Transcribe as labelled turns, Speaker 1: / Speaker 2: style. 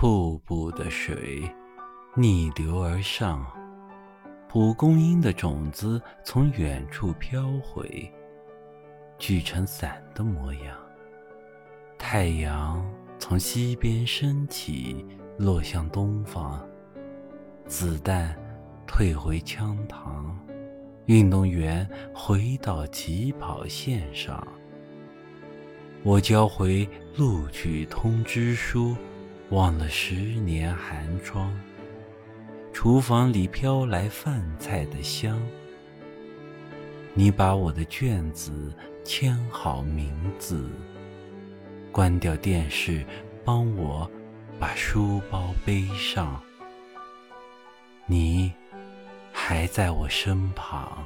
Speaker 1: 瀑布的水逆流而上，蒲公英的种子从远处飘回，聚成伞的模样。太阳从西边升起，落向东方。子弹退回枪膛，运动员回到起跑线上。我交回录取通知书，忘了十年寒窗。厨房里飘来饭菜的香。你把我的卷子签好名字，关掉电视，帮我把书包背上。你还在我身旁。